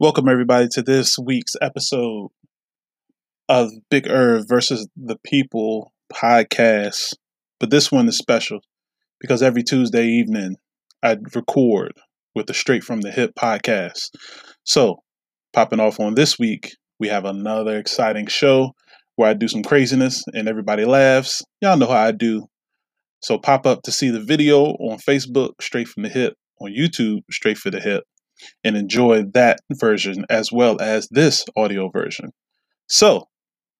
Welcome, everybody, to this week's episode of Big Irv versus the People podcast. But this one is special because every Tuesday evening I record with the Straight from the Hip podcast. So, popping off on this week, we have another exciting show where I do some craziness and everybody laughs. Y'all know how I do. So, pop up to see the video on Facebook, Straight from the Hip, on YouTube, Straight for the Hip and enjoy that version as well as this audio version. So,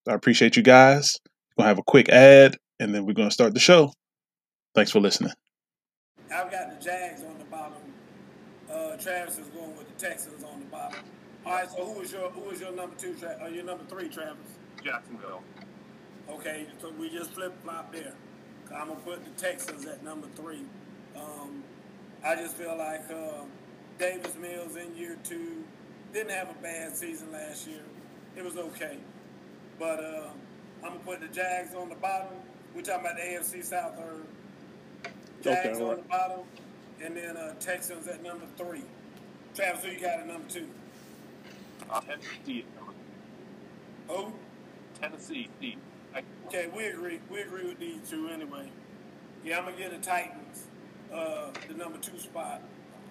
I appreciate you guys. We're going to have a quick ad and then we're going to start the show. Thanks for listening. I've got the Jags on the bottom. Uh, Travis is going with the Texans on the bottom. All right, so who is your who is your number two? Tra- uh, your number three, Travis? Jacksonville. Okay, so we just flip flop there. I'm gonna put the Texans at number three. Um, I just feel like uh, Davis Mills in year two didn't have a bad season last year. It was okay, but uh, I'm gonna put the Jags on the bottom. We're talking about the AFC South third. Jags Okay, on right. the bottom, and then uh, Texans at number three. Travis, who you got at number two? Uh, Tennessee. Who? Tennessee. I, Okay, we agree. We agree with these two anyway. Yeah, I'm gonna get the Titans uh, the number two spot,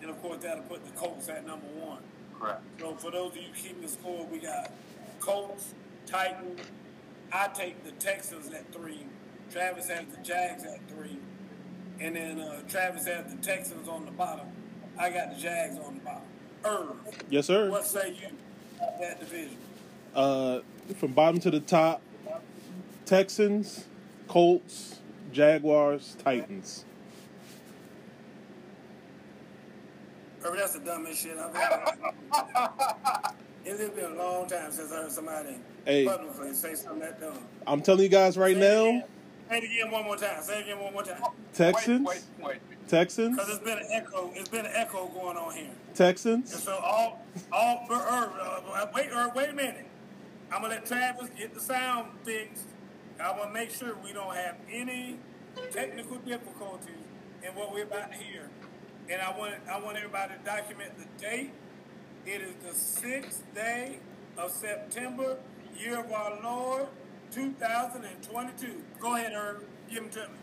and of course that'll put the Colts at number one. correct. So for those of you keeping score, we got Colts, Titans. I take the Texans at three. Travis has the Jags at three, and then uh, Travis has the Texans on the bottom. I got the Jags on the bottom. Irv, Yes, sir. what say you about that division? Uh, from bottom to the top Texans, Colts, Jaguars, Titans. Irv, that's the dumbest shit I've ever. It's been a long time since I heard somebody Hey. publicly say something that dumb. I'm telling you guys right Say now again. Say it again one more time. Say it again one more time. Texans, Wait, wait, wait. Texans, Because it's been an echo. It's been an echo going on here. Texans? And so all, all, uh, uh, wait, uh, wait a minute. I'm gonna let Travis get the sound fixed. I want to make sure we don't have any technical difficulties in what we're about to hear. And I want, I want everybody to document the date. It is the sixth day of September, year of our Lord, 2022. Go ahead, Herb. Give them to me.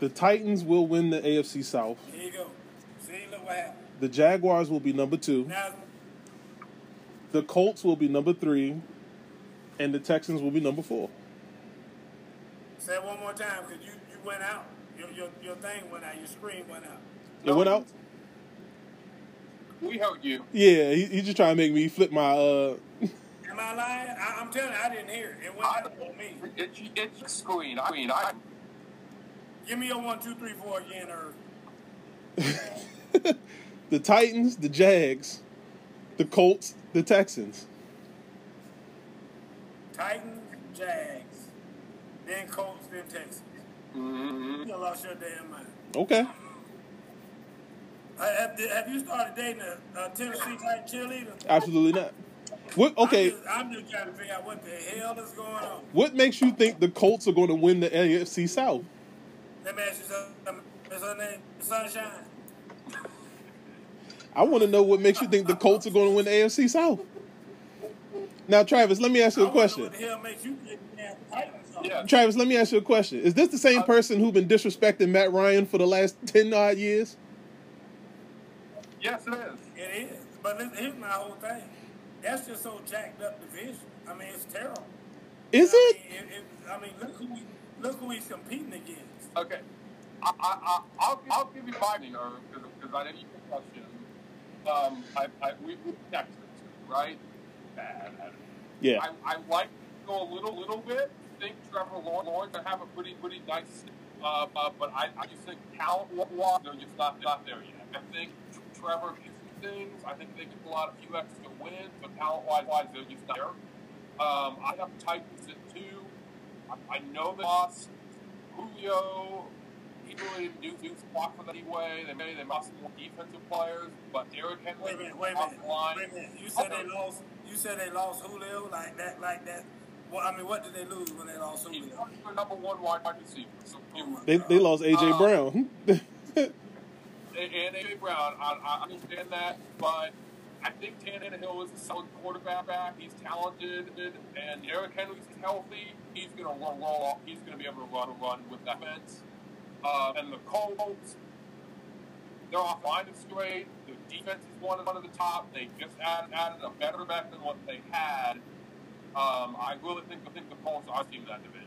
The Titans will win the AFC South. Here you go. See, look what happened. The Jaguars will be number two. Now, The Colts will be number three. And the Texans will be number four. say it one more time because you, you went out. Your, your, your thing went out. Your screen went out. It went out? We heard you. Yeah, he, he just trying to make me flip my uh Am I lying? I, I'm telling you, I didn't hear it. It went out on me. It, it's screen. I mean, I. Give me your one, two, three, four again, Irv. the Titans, the Jags, the Colts, the Texans. Titans, Jags, then Colts, then Texans. Mm-hmm. You lost your damn mind. Okay. Uh, have, have you started dating a, a Tennessee type cheerleader? Absolutely not. What okay, I'm just, I'm just trying to figure out what the hell is going on. what makes you think the Colts are going to win the AFC South? Let me ask you something. Is her name Sunshine? I want to know what makes you think the Colts are going to win the AFC South. Now, Travis, let me ask you a question. What the hell makes you think the Titans are? Yeah. Travis, let me ask you a question. Is this the same person who's been disrespecting Matt Ryan for the last 10 odd years? Yes, it is. It is. But listen, here's my whole thing. That's just so jacked up division. I mean, it's terrible. Is I it? mean, it, it, I mean look who we, look who he's competing against. Okay. I, I, I, I'll, I'll give you my name, because I didn't even question. Um, I, I, we, we Texans, right? Bad. Yeah. I, I like to go a little, little bit. Think Trevor Lawrence Lawrence gonna have a pretty, pretty nice. Uh, uh, but I, I just think talent-wise, they're just not, not there yet. I think Trevor can do things. I think they can pull out a few extra wins, but talent-wise, wise, they're just not there. Um, I have Titans at two. I, I know they lost Julio. He really didn't do, do spot for them anyway. They may they lost more defensive players, but Derrick Henry Wait a minute, wait a minute, wait a minute. You said they lost. You said they lost Julio like that, like that. Well, I mean, what did they lose when they lost He's Julio? their number one wide receiver. So, They, they lost A.J. Uh, Brown. and AJ Brown, I, I understand that, but I think Tannehill is a solid quarterback. Back, he's talented, and Derrick Henry's healthy. He's going to roll, roll. He's going to be able to run a run with that fence. Uh, and the Colts, their offline is great. Their defense is one of, one of the top. They just added, added a better back than what they had. Um, I really think I think the Colts are team that division.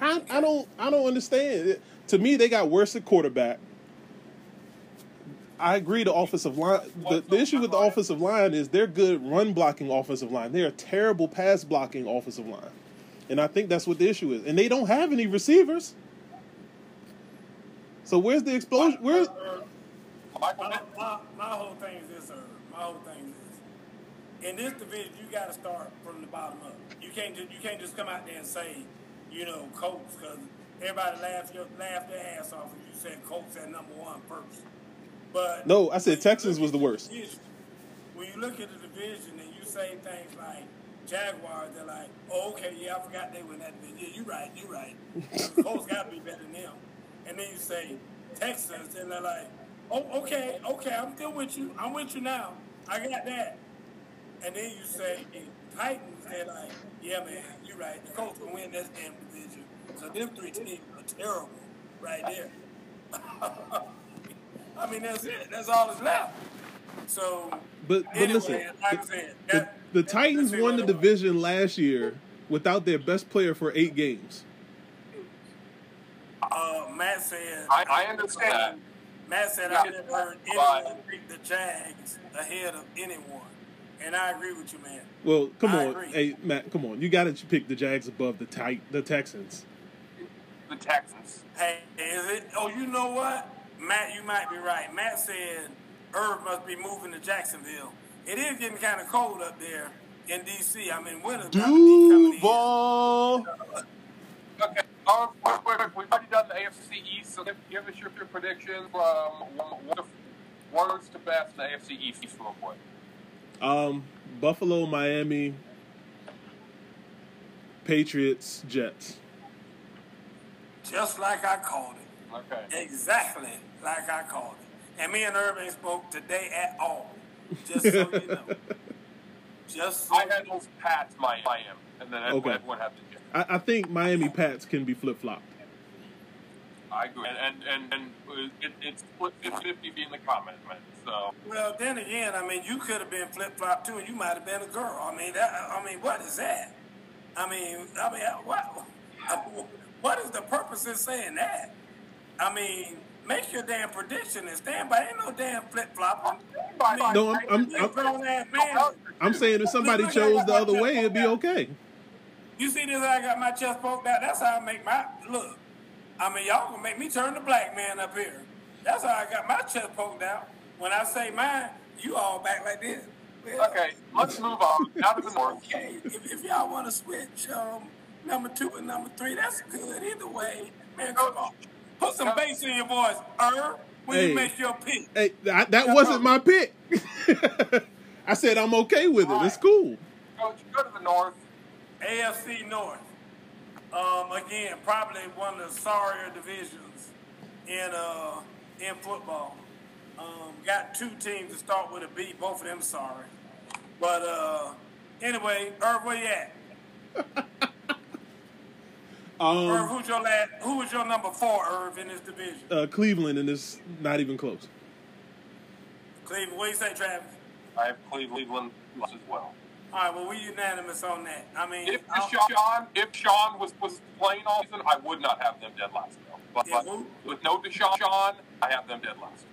I, I don't I don't understand. It- to me, they got worse at quarterback. I agree. The offensive line. The, the issue with the offensive line is they're good run blocking offensive line. They're a terrible pass blocking offensive line, and I think that's what the issue is. And they don't have any receivers. So where's the explosion? Where's My, my, my whole thing is this, sir. My whole thing is this. In this division, you got to start from the bottom up. You can't just you can't just come out there and say, you know, Colts because everybody laughed your laughed their ass off when you said Colts at number one first. But No, I said Texans was the worst. division- When you look at the division and you say things like Jaguars, they're like, oh, okay, yeah, I forgot they were in that division. Yeah, you right, you right. Colts got to be better than them. And then you say Texans, and they're like, oh, okay, okay, I'm still with you. I'm with you now. I got that. And then you say the Titans, they're like, yeah, man, you're right. The Colts will win this damn division. So them three teams are terrible right there. I mean, that's it. That's all that's left. So, But but anyway, listen, like I the, said, the, that- the that's Titans won the thing. division last year without their best player for eight games. Uh, Matt said. I, I understand. Matt said Yeah, I've never heard but- anyone pick the Jags ahead of anyone, and I agree with you, man. Well, come I on, agree. hey Matt, come on. You got to pick the Jags above the tit- the Texans. The Texans. Hey, is it? Oh, you know what, Matt? You might be right. Matt said Irv must be moving to Jacksonville. It is getting kind of cold up there in D.C. I mean, winter's about to be. Duval. Okay. Um, quick, quick, quick. We've already done the AFC East, so give, give us your, your predictions from one of worst to best in the AFC East real quick. Um, Buffalo, Miami, Patriots, Jets. Just like I called it. Okay. Exactly like I called it. And me and Irv ain't spoke today at all. Just so you know. Just so I had those Pats, Miami, and then everyone, Okay. everyone had to get. I, I think Miami Pats can be flip flopped. I agree. And and and, and it, it's split 50 being the comment, man. So Well, then again, I mean, you could have been flip flop too, and you might have been a girl. I mean, that, I mean, what is that? I mean, I mean, what? What is the purpose in saying that? I mean, make your damn prediction and stand by. Ain't no damn flip flop. I mean, No, I'm- I'm- you a I'm- grown-ass man. I'm saying if somebody chose the other way, it'd be okay. You see this? I got my chest poked out. That's how I make my look. I mean, y'all gonna make me turn the black man up here. That's how I got my chest poked out. When I say mine, you all back like this. Well, okay, let's move on. Out of the north. Okay, if, if y'all want to switch um, number two and number three, that's good. Either way, man, come on. Put some bass in your voice, Er, when Hey. you make your pick. Hey, that, that wasn't my pick. I said I'm okay with it. It's cool. Coach, go to the north. AFC North. Um, again, probably one of the sorrier divisions in uh, in football. Um, got two teams to start with a B. Both of them sorry. But uh, anyway, Irv, where you at? Irv, Um, who's your last, who was your number four, Irv, in this division? uh, Cleveland, and it's not even close. Cleveland. What do you say, Travis? I have Cleveland as well. All right, well, we're unanimous on that. I mean, If I'll- Deshaun, if Sean was, was playing all season, I would not have them dead last. Though. But, Yeah, but with no Deshaun, I have them dead last.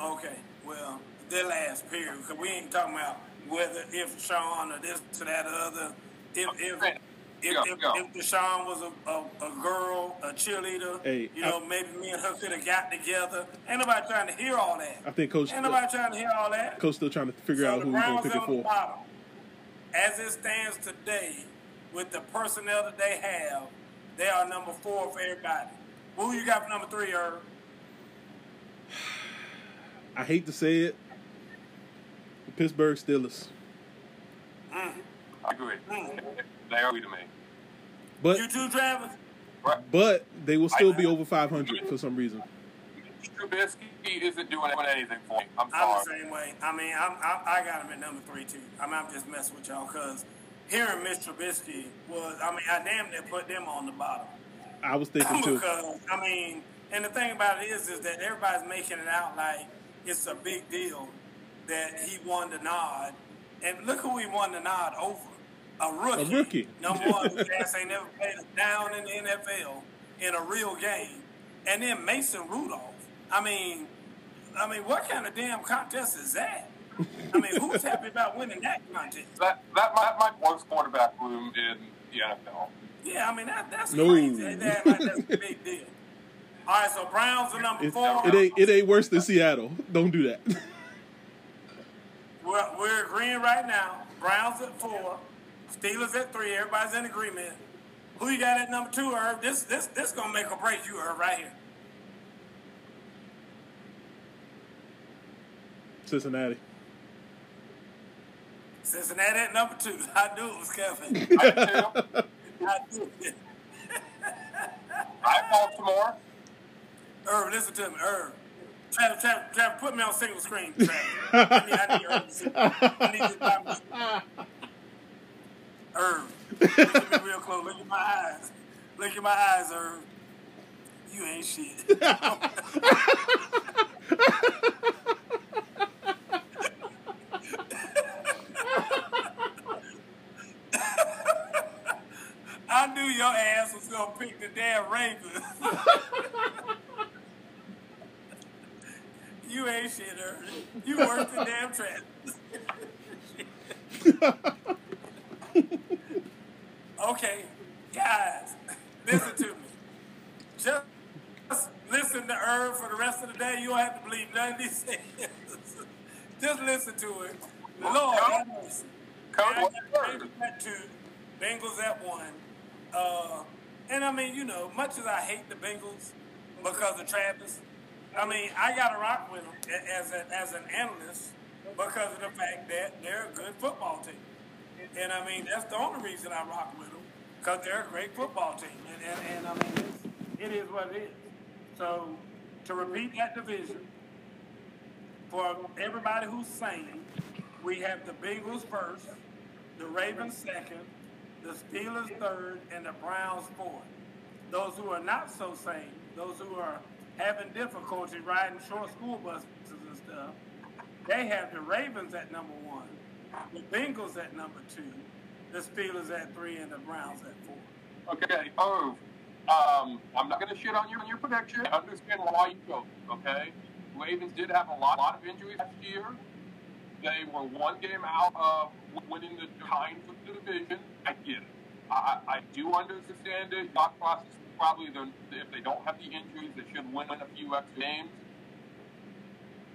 Okay, well, their last period, because we ain't talking about whether if Sean or this to that or other. If if if, Go, if, go. if Deshaun was a, a, a girl, a cheerleader, Hey, you know, I- maybe me and her could have got together. Ain't nobody trying to hear all that. I think Coach Ain't nobody trying to hear all that. Coach still trying to figure so out who he's gonna pick it for. bottom. As it stands today, with the personnel that they have, they are number four for everybody. Who you got for number three, Irv? I hate to say it, the Pittsburgh Steelers, I agree. They are to me. but You too, Travis? But they will still be over 500 for some reason. Trubisky isn't doing anything for me. I'm I'm the same way. I mean, I'm, I, I got him at number three too. I mean, I'm just messing with y'all because hearing Mitch Trubisky was, I mean, I damn near put them on the bottom. I was thinking too. because I mean, and the thing about it is, is that everybody's making it out like it's a big deal that he won the nod, and look who he won the nod over. A rookie. A rookie. Number one, whose ass ain't never played a down in the NFL in a real game. And then Mason Rudolph. I mean, I mean, what kind of damn contest is that? I mean, who's happy about winning that contest? That that might might worst quarterback room in the NFL. Yeah, I mean that, that's No. crazy. That, like, that's a big deal. All right, so Browns are number It, four. it ain't it ain't worse than Seattle. Don't do that. We're, we're agreeing right now. Browns at four, Steelers at three. Everybody's in agreement. Who you got at number two, Herb? This this this gonna make or break you, Herb, right here. Cincinnati. Cincinnati at number two. I knew it was Kevin. I do. I knew it. I have Baltimore. Herb, listen to me, Herb. Travis, Travis, Travis, put me on single screen, Travis. I need, I need to see. I need this by me. Herb, look at me real close. Look at my eyes. Look at my eyes, Herb. You ain't shit. I knew your ass was gonna pick the damn Ravens. you ain't shit, Herb. You worse than damn Travis. Okay, guys, listen to me. Just just listen to Herb for the rest of the day. You don't have to believe nothing he says. Just listen to it. Lord, have mercy. Coach, Yeah, what's Ravens third? at two, Bengals at one. Uh, and I mean, you know, much as I hate the Bengals because of Travis, I mean, I got to rock with them as, a, as an analyst because of the fact that they're a good football team. And I mean, that's the only reason I rock with them because they're a great football team. And, and, and I mean, it's, it is what it is. So to repeat that division, for everybody who's sane, we have the Bengals first, the Ravens second, the Steelers third, and the Browns fourth. Those who are not so sane, those who are having difficulty riding short school buses and stuff, they have the Ravens at number one, the Bengals at number two, the Steelers at three, and the Browns at four. Okay, oh, um, I'm not going to shit on your your prediction. I understand why you go. Okay, Ravens did have a lot, lot of injuries last year. They were one game out of winning the tying for the division. I get it. I, I do understand it. Thought process probably if they don't have the injuries, they should win a few extra games.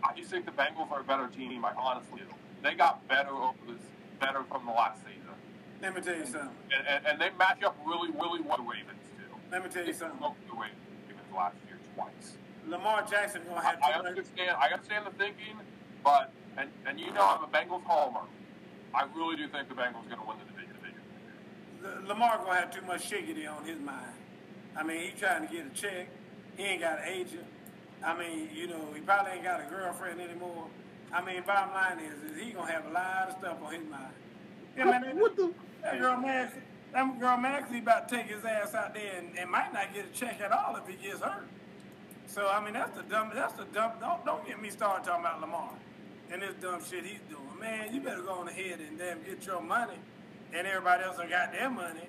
I just think the Bengals are a better team. I honestly do. They got better over this, better from the last season, Let me tell you something. and, and, and they match up really, really well with the Ravens too. Let me tell you They something. the Ravens last year twice. Lamar Jackson gonna have I much. understand. I understand the thinking, but and and you know I'm a Bengals homer. I really do think the Bengals going to win the division. L- Lamar gonna have too much shiggity on his mind. I mean, he trying to get a check. He ain't got an agent. I mean, you know, he probably ain't got a girlfriend anymore. I mean, bottom line is, is he gonna have a lot of stuff on his mind. Yeah, man, that, What the? that girl Max, that girl Maxie about to take his ass out there and, and might not get a check at all if he gets hurt. So I mean, that's the dumb. That's the dumb. Don't don't get me started talking about Lamar and this dumb shit he's doing. Man, you better go on ahead and damn get your money, and everybody else done got their money,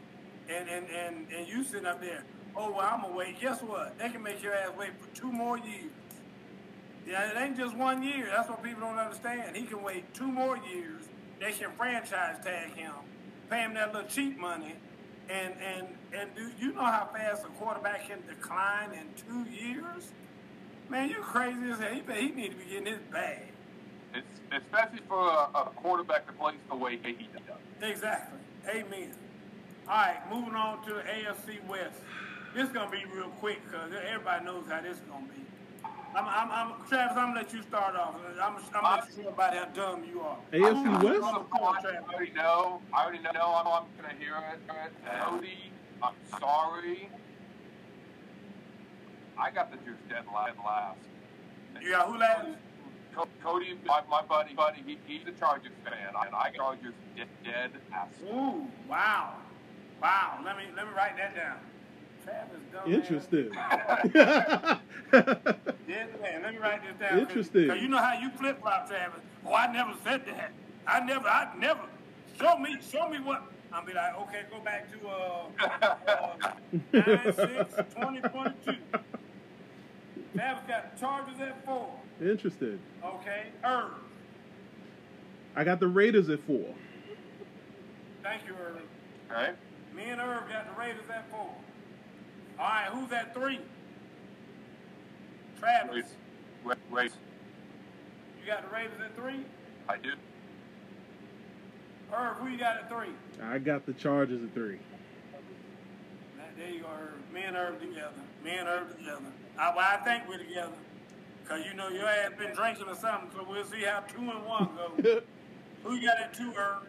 and and and and you sitting up there. Oh well, I'm wait. Guess what? They can make your ass wait for two more years. Yeah, it ain't just one year. That's what people don't understand. He can wait two more years. They can franchise tag him, pay him that little cheap money, and and and do you know how fast a quarterback can decline in two years? Man, you crazy as hell. He, he need to be getting his bag. It's especially for a, a quarterback that plays the way he does. Exactly. Amen. All right, moving on to the AFC West. This is gonna be real quick because everybody knows how this is gonna be. I'm, I'm, I'm, Travis. I'm gonna let you start off. I'm, I'm gonna let you know about how dumb you are. AFC West? Come on, Travis. I already know. I already know. I'm, I'm going to hear it. Cody, I'm sorry. I got the Jets dead la- last. You got who last? Cody, my, my buddy, buddy, he, he's a Chargers fan, and I got Chargers dead, dead ass. Ooh, wow, wow. Let me let me write that down. Travis Dunn. Interesting. Yeah, man. Let me write this down. Interesting. Cause you know how you flip flop, Travis. Oh, I never said that. I never. I never. Show me. Show me what. I'll be like, okay, go back to uh, uh 9 6 2022. Travis got the Chargers at four. Interesting. Okay, Irv. I got the Raiders at four. Thank you, Irv. All right. Me and Irv got the Raiders at four. All right, who's at three? Travis. Wait, wait, wait. You got the Raiders at three? I do. Herb, who you got at three? I got the Chargers at three. That- There you go, Irv. Me and Irv together. Me and Irv together. I, well, I think we're together. Because, you know, your ass been drinking or something, so we'll see how two and one go. Who you got at two, Herb?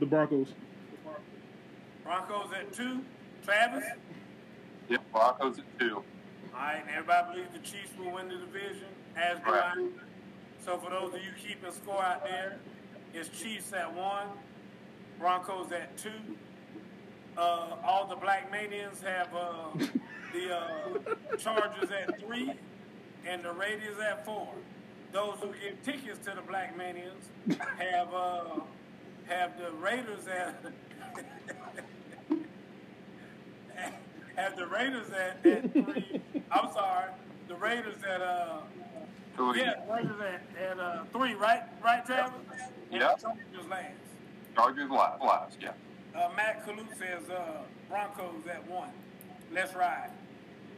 the Broncos. Broncos at two. Travis? Yeah, Broncos at two. All right, and everybody believes the Chiefs will win the division, as do Right. I. So for those of you keeping score out there, it's Chiefs at one, Broncos at two. Uh, all the Black Manians have uh, the uh, Chargers at three, and the Raiders at four. Those who get tickets to the Black Manians have uh, have the Raiders at have the Raiders at, at three. I'm sorry, the Raiders at uh Three. yeah, Raiders at, at uh three, right? Right, Travis? Yeah. the Chargers last. Chargers last, last, yeah. Uh, Matt Kalut says uh, Broncos at one. Let's ride.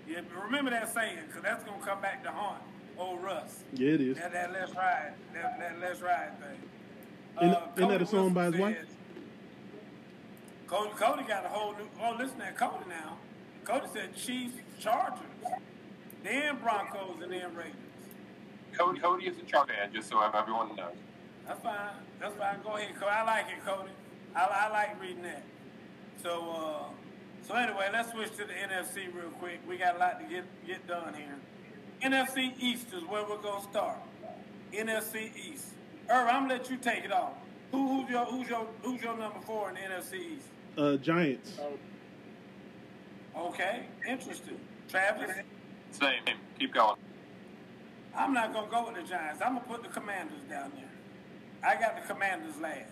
Yeah, remember that saying, because that's going to come back to haunt old Russ. Yeah, it is. That, that let's ride. That, that let's ride thing. Isn't- Uh, isn't that a song by his Wilson wife? Cody, Cody got a whole new. Oh, listen to Cody now. Cody said Chiefs, Chargers, then Broncos, and then Raiders. Cody, Cody is a Charger just so everyone knows. That's fine. That's fine. Go ahead, Cody. I like it, Cody. I, I like reading that. So, uh, so anyway, let's switch to the NFC real quick. We got a lot to get get done here. NFC East is where we're gonna start. NFC East. Irv, I'm gonna let you take it off. Who, who's your who's your who's your number four in the NFC East? Uh, Giants. Okay, interesting. Travis, Same. Keep going. I'm not gonna go with the Giants. I'm gonna put the Commanders down there. I got the Commanders last.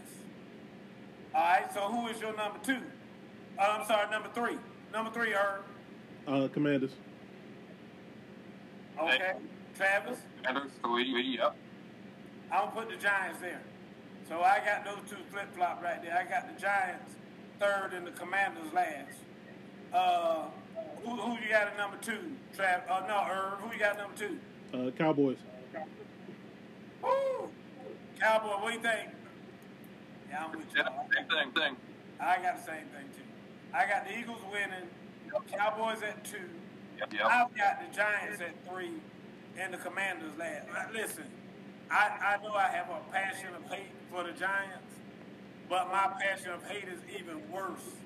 All right. So who is your number two? Uh, I'm sorry, number three. Number three, Irv. Uh, Commanders. Okay. Travis, Commanders three, yep. I'm gonna put the Giants there. So I got those two flip flop right there. I got the Giants third and the Commanders last. Uh, who, who you got at number two? Trav? Uh, no, Irv. Who you got at number two? Uh, Cowboys. Woo! Cowboy, what do you think? Yeah, I'm with you. Yeah, same thing, thing. I got the same thing too. I got the Eagles winning, Cowboys at two. Yep, yep. I've got the Giants at three, and the Commanders last. Listen, I, I know I have a passion of hate for the Giants, but my passion of hate is even worse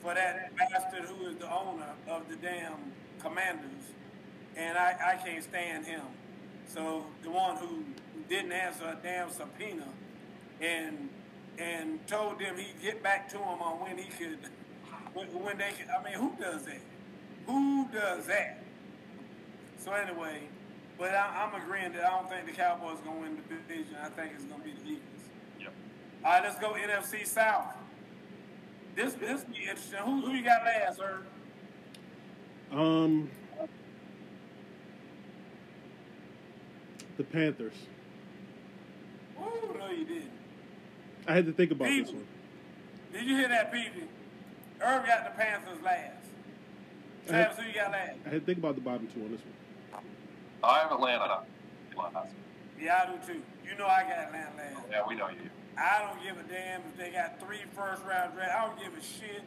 for that bastard who is the owner of the damn Commanders, and I, I can't stand him. So the one who didn't answer a damn subpoena, and and told them he'd get back to him on when he could, when, they could. I mean, who does that? Who does that? So anyway, but I, I'm agreeing that I don't think the Cowboys gonna win the division. I think it's gonna be the Eagles. Yep. All right, let's go NFC South. This this be interesting. Who who you got last, sir? Um, the Panthers. Oh no, you didn't. I had to think about this one. Did you hear that, Peavy? Herb got the Panthers last. Travis, who you got last? I had to think about the bottom two on this one. I have Atlanta last. Yeah, I do too. You know I got Atlanta last. Yeah, we know you. I don't give a damn if they got three first round draft. I don't give a shit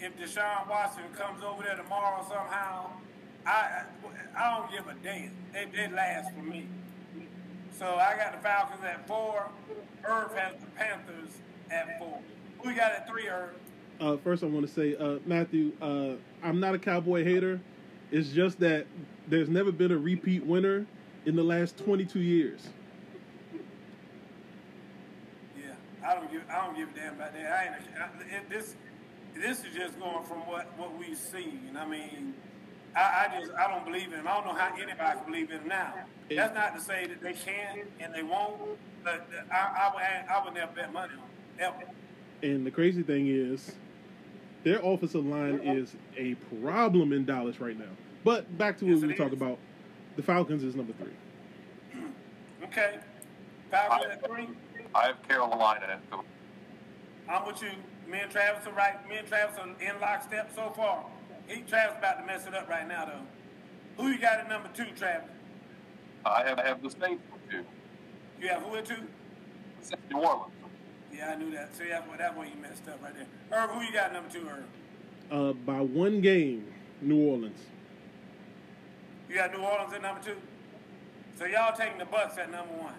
if Deshaun Watson comes over there tomorrow somehow. I I, don't give a damn. They they last for me. So I got the Falcons at four. Irv has the Panthers at four. Who you got at three, Irv? Uh, first, I want to say, uh, Matthew, uh, I'm not a Cowboy hater. It's just that there's never been a repeat winner in the last 22 years. Yeah, I don't give I don't give a damn about that. I ain't I, it, this this is just going from what what we've seen. I mean, I, I just I don't believe in him. I don't know how anybody can believe in him now. That's not to say that they can and they won't, but I, I would I would never bet money on them, ever. And the crazy thing is, their offensive line is a problem in Dallas right now. But back to what Yes, we were talking about. The Falcons is number three. Okay, Falcons at three. I have Carolina at three. I'm with you. Me and Travis are right. Me and Travis are in lockstep so far. He Travis about to mess it up right now though. Who you got at number two, Travis? I have I have the Saints at two. You have who at two? New Orleans. Yeah, I knew that. So that's where that's where you messed up right there. Herb, who you got at number two, Herb? Uh, by one game, New Orleans. You got New Orleans at number two. So y'all taking the Bucks at number one.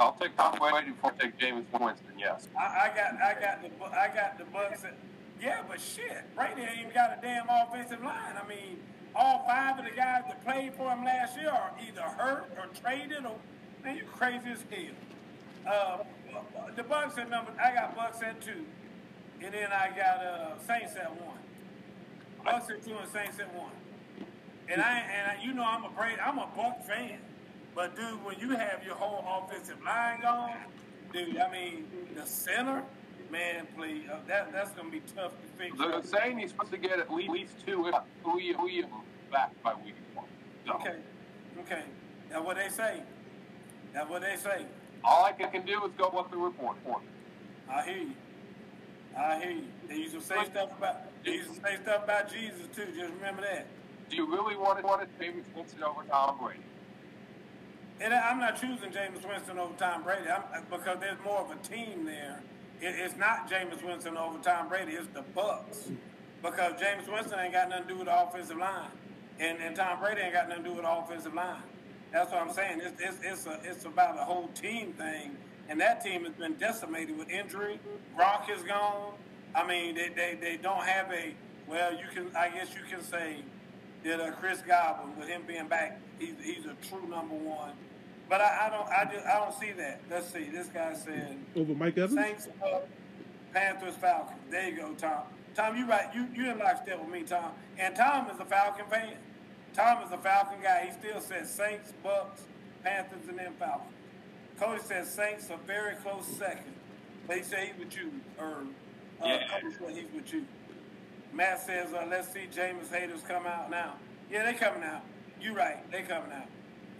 I'll take Tom Brady before I take Jameis Winston. Yes. I, I got I got the I got the Bucks yeah, but shit, Brady ain't even got a damn offensive line. I mean, all five of the guys that played for him last year are either hurt or traded or man, you crazy as hell. Uh, the Bucks at number I got Bucks at two, and then I got uh, Saints at one. Bucks at two and Saints at one. And I and I, you know I'm a Brady, I'm a Buck fan, but dude, when you have your whole offensive line gone, dude, I mean the center, man, please, uh, that that's gonna be tough to fix. They're saying he's supposed to get at least, two, if three, three of them back by week one. So, Okay, okay, that's what they say. That's what they say. All I can do is go with the report. I hear you. I hear you. They used to say stuff about they used to say stuff about Jesus too. Just remember that. Do you really want to want to Jameis Winston over Tom Brady? And I'm not choosing Jameis Winston over Tom Brady I'm, because there's more of a team there. It, it's not Jameis Winston over Tom Brady. It's the Bucks because Jameis Winston ain't got nothing to do with the offensive line, and, and Tom Brady ain't got nothing to do with the offensive line. That's what I'm saying. It's it's it's, a, it's about a whole team thing, and that team has been decimated with injury. Gronk is gone. I mean, they, they, they don't have a well. You can I guess you can say that uh, Chris Godwin, with him being back, he's, he's a true number one. But I, I don't I just I don't see that. Let's see. This guy said Over Mike Evans? Saints, uh, Panthers, Falcons. There you go, Tom. Tom, you right. You you in lockstep with me, Tom. And Tom is a Falcon fan. Tom is a Falcon guy. He still says Saints, Bucks, Panthers, and then Falcons. Cody says Saints are very close second. But he said he's with you, or uh, Yeah. Cody said he's with you. Matt says, uh, let's see Jameis haters come out now. Yeah, they coming out. You right, they coming out.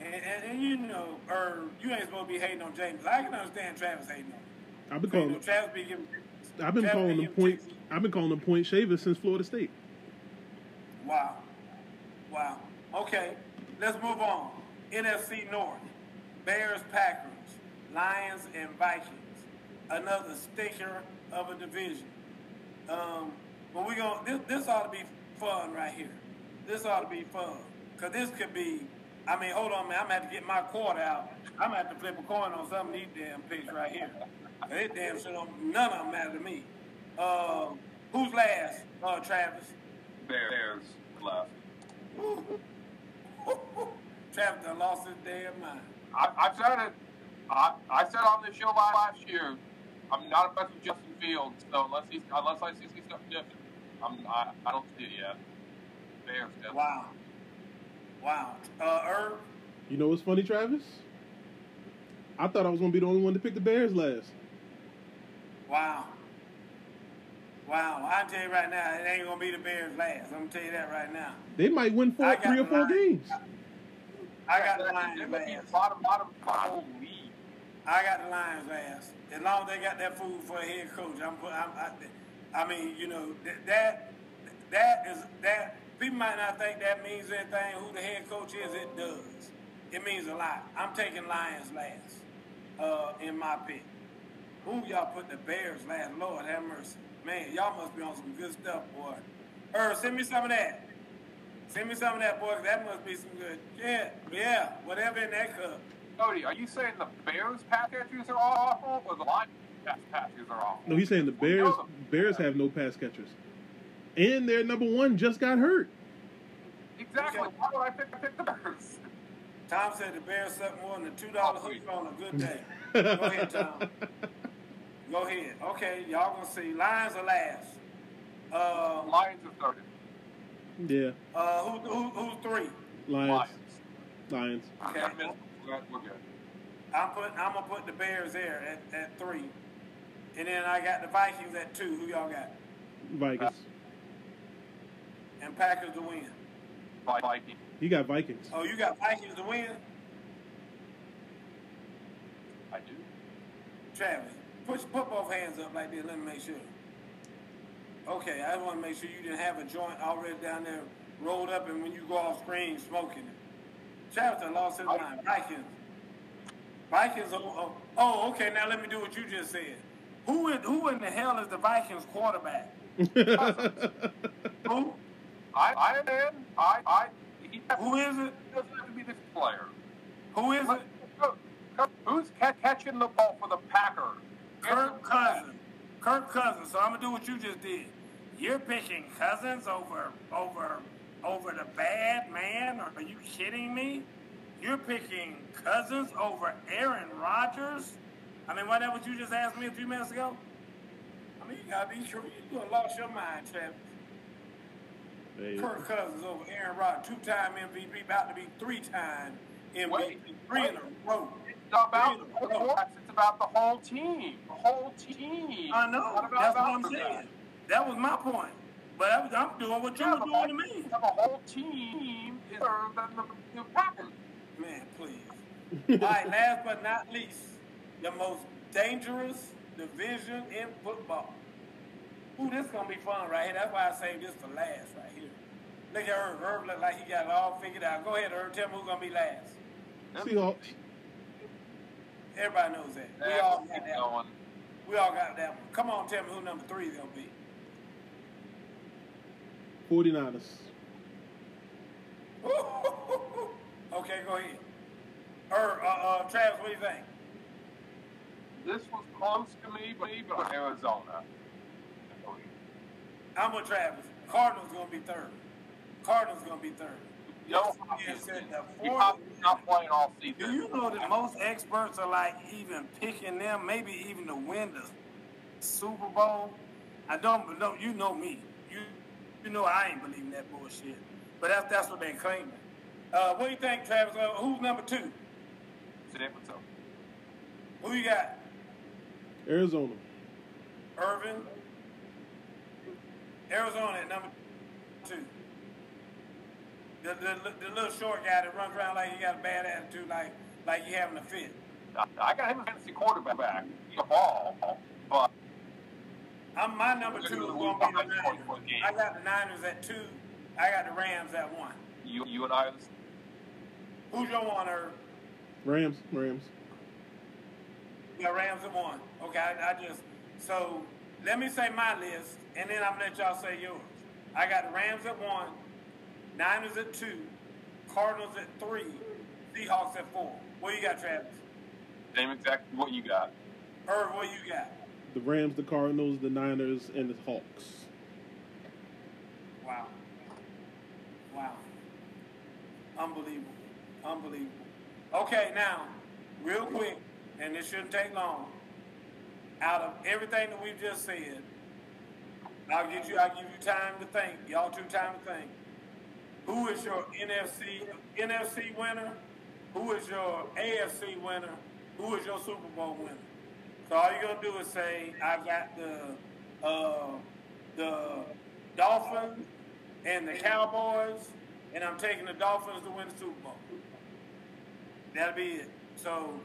And, and, and you know, or you ain't supposed to be hating on Jameis. I can understand Travis hating on him. I've been You know, calling. Travis be giving. I've been Travis calling be them point. I've been calling him point shaver since Florida State. Wow. Wow. Okay, let's move on. NFC North. Bears, Packers, Lions, and Vikings. Another stinker of a division. Um, but we going this this ought to be fun right here. This ought to be fun. Cause this could be I mean, hold on man, I'm gonna have to get my quarter out. I'm gonna have to flip a coin on some of these damn picks right here. They damn sure don't none of them matter to me. Uh, who's last? Uh Travis. Bears Bears left. Travis done lost his damn mind. I, I said it. I, I said on the show last year, I'm not impressed with Justin Fields. So unless he's unless I see something different, I'm I, I don't see it yet. Bears. definitely. Wow. Wow. Uh, Irv, You know what's funny, Travis? I thought I was gonna be the only one to pick the Bears last. wow. Wow. I tell you right now, it ain't gonna be the Bears last. I'm gonna tell you that right now. They might win four, three or the four Lions. games. I got the Lions might be last. Bottom bottom of the league. I got the Lions last. As long as they got that food for a head coach, I'm put. I'm, I, I mean, you know that that that is that. People might not think that means anything. Who the head coach is, it does. It means a lot. I'm taking Lions last uh, in my pick. Who y'all put the Bears last? Lord have mercy. Man, y'all must be on some good stuff, boy. Er, send me some of that. Send me some of that, boy. 'cause That must be some good. Yeah, yeah. Whatever in that cup. Cody, are you saying the Bears pass catchers are all awful or the Lions pass catchers are awful? No, he's saying the Bears. Bears have no pass catchers, and their number one just got hurt. Exactly. Why would I pick, pick the Bears? Tom said the Bears suck more than a two dollar hook on a good day. Go ahead, Tom. Go ahead. Okay, y'all gonna see. Lions are last. Uh, Lions are third. Yeah, uh, who, who, who's three? Lions. Lions. Lions. Okay. I missed- We're good. I'm put. I'm gonna put the Bears there at, at three, and then I got the Vikings at two. Who y'all got? Vikings. And Packers to win. Vikings. You got Vikings. Oh, you got Vikings to win? I do. Travis, put put both hands up like this. Let me make sure. Okay, I want to make sure you didn't have a joint already down there rolled up, and when you go off screen, smoking it. Travis done lost his mind. Vikings. Vikings. Oh, oh, oh, okay. Now let me do what you just said. Who in who in the hell is the Vikings quarterback? Who? I, I am. I, I, he Who is it? doesn't have to be this player. Who is it? Who's ca- catching the ball for the Packers? Kirk Cousins. Kirk Cousins. So I'm gonna do what you just did. You're picking Cousins over over over the bad man? Are you kidding me? You're picking Cousins over Aaron Rodgers? I mean, wasn't that what you just asked me a few minutes ago? I mean, you gotta be sure you done lost your mind, Travis. Hey, Kirk Cousins over Aaron Rodgers, two-time MVP, about to be three-time MVP, Wait, three in wait. a row. It's about the quarterbacks. It's about the whole team. The whole team. I know. Not about That's what I'm that. saying. That was my point. But I was, I'm doing what you Yeah, were doing to me. The whole team is better than the, the Packers. Man, please. All right, last but not least, the most dangerous division in football. Ooh, this gonna be fun right here. That's why I saved this for last right here. Look at Herb. Herb look like he got it all figured out. Go ahead, Herb. Tell me who's gonna be last. Seahawks. Everybody knows that. We all got that one. We all got that one. Come on, tell me who number three is gonna be. 49ers. okay, go ahead. Herb, uh, uh, Travis, what do you think? This was close to me, but but Arizona. I'm with Travis. Cardinals gonna be third. Cardinals gonna be third. No, Yes, sir. He probably not playing all season. Do you know that most experts are like even picking them, maybe even to win the Super Bowl? I don't know. You know me. You you know I ain't believing that bullshit. But that's that's what they're claiming. Uh, what do you think, Travis? Uh, who's number two? San Francisco. Who you got? Arizona. Irvin. Arizona at number two. The, the, the little short guy that runs around like he got a bad attitude, like like he having a fit. I, I got him as fantasy quarterback. He's a ball, but I'm my number two is going to be the Niners. I got the Niners at two. I got the Rams at one. you, you and I are Who's your one, Herb? Rams. Rams. You got Rams at one. Okay, I, I just so let me say my list, and then I'm gonna let y'all say yours. I got the Rams at one, Niners at two, Cardinals at three, Seahawks at four. What you got, Travis? same exact what you got. Herb, what you got? The Rams, the Cardinals, the Niners, and the Hawks. Wow. Wow. Unbelievable. Unbelievable. Okay, now, real quick, and this shouldn't take long. Out of everything that we've just said, I'll get you I'll give you time to think. Y'all two time to think. Who is your NFC NFC winner? Who is your AFC winner? Who is your Super Bowl winner? So all you're gonna do is say, I've got the uh, the Dolphins and the Cowboys, and I'm taking the Dolphins to win the Super Bowl. That'll be it. So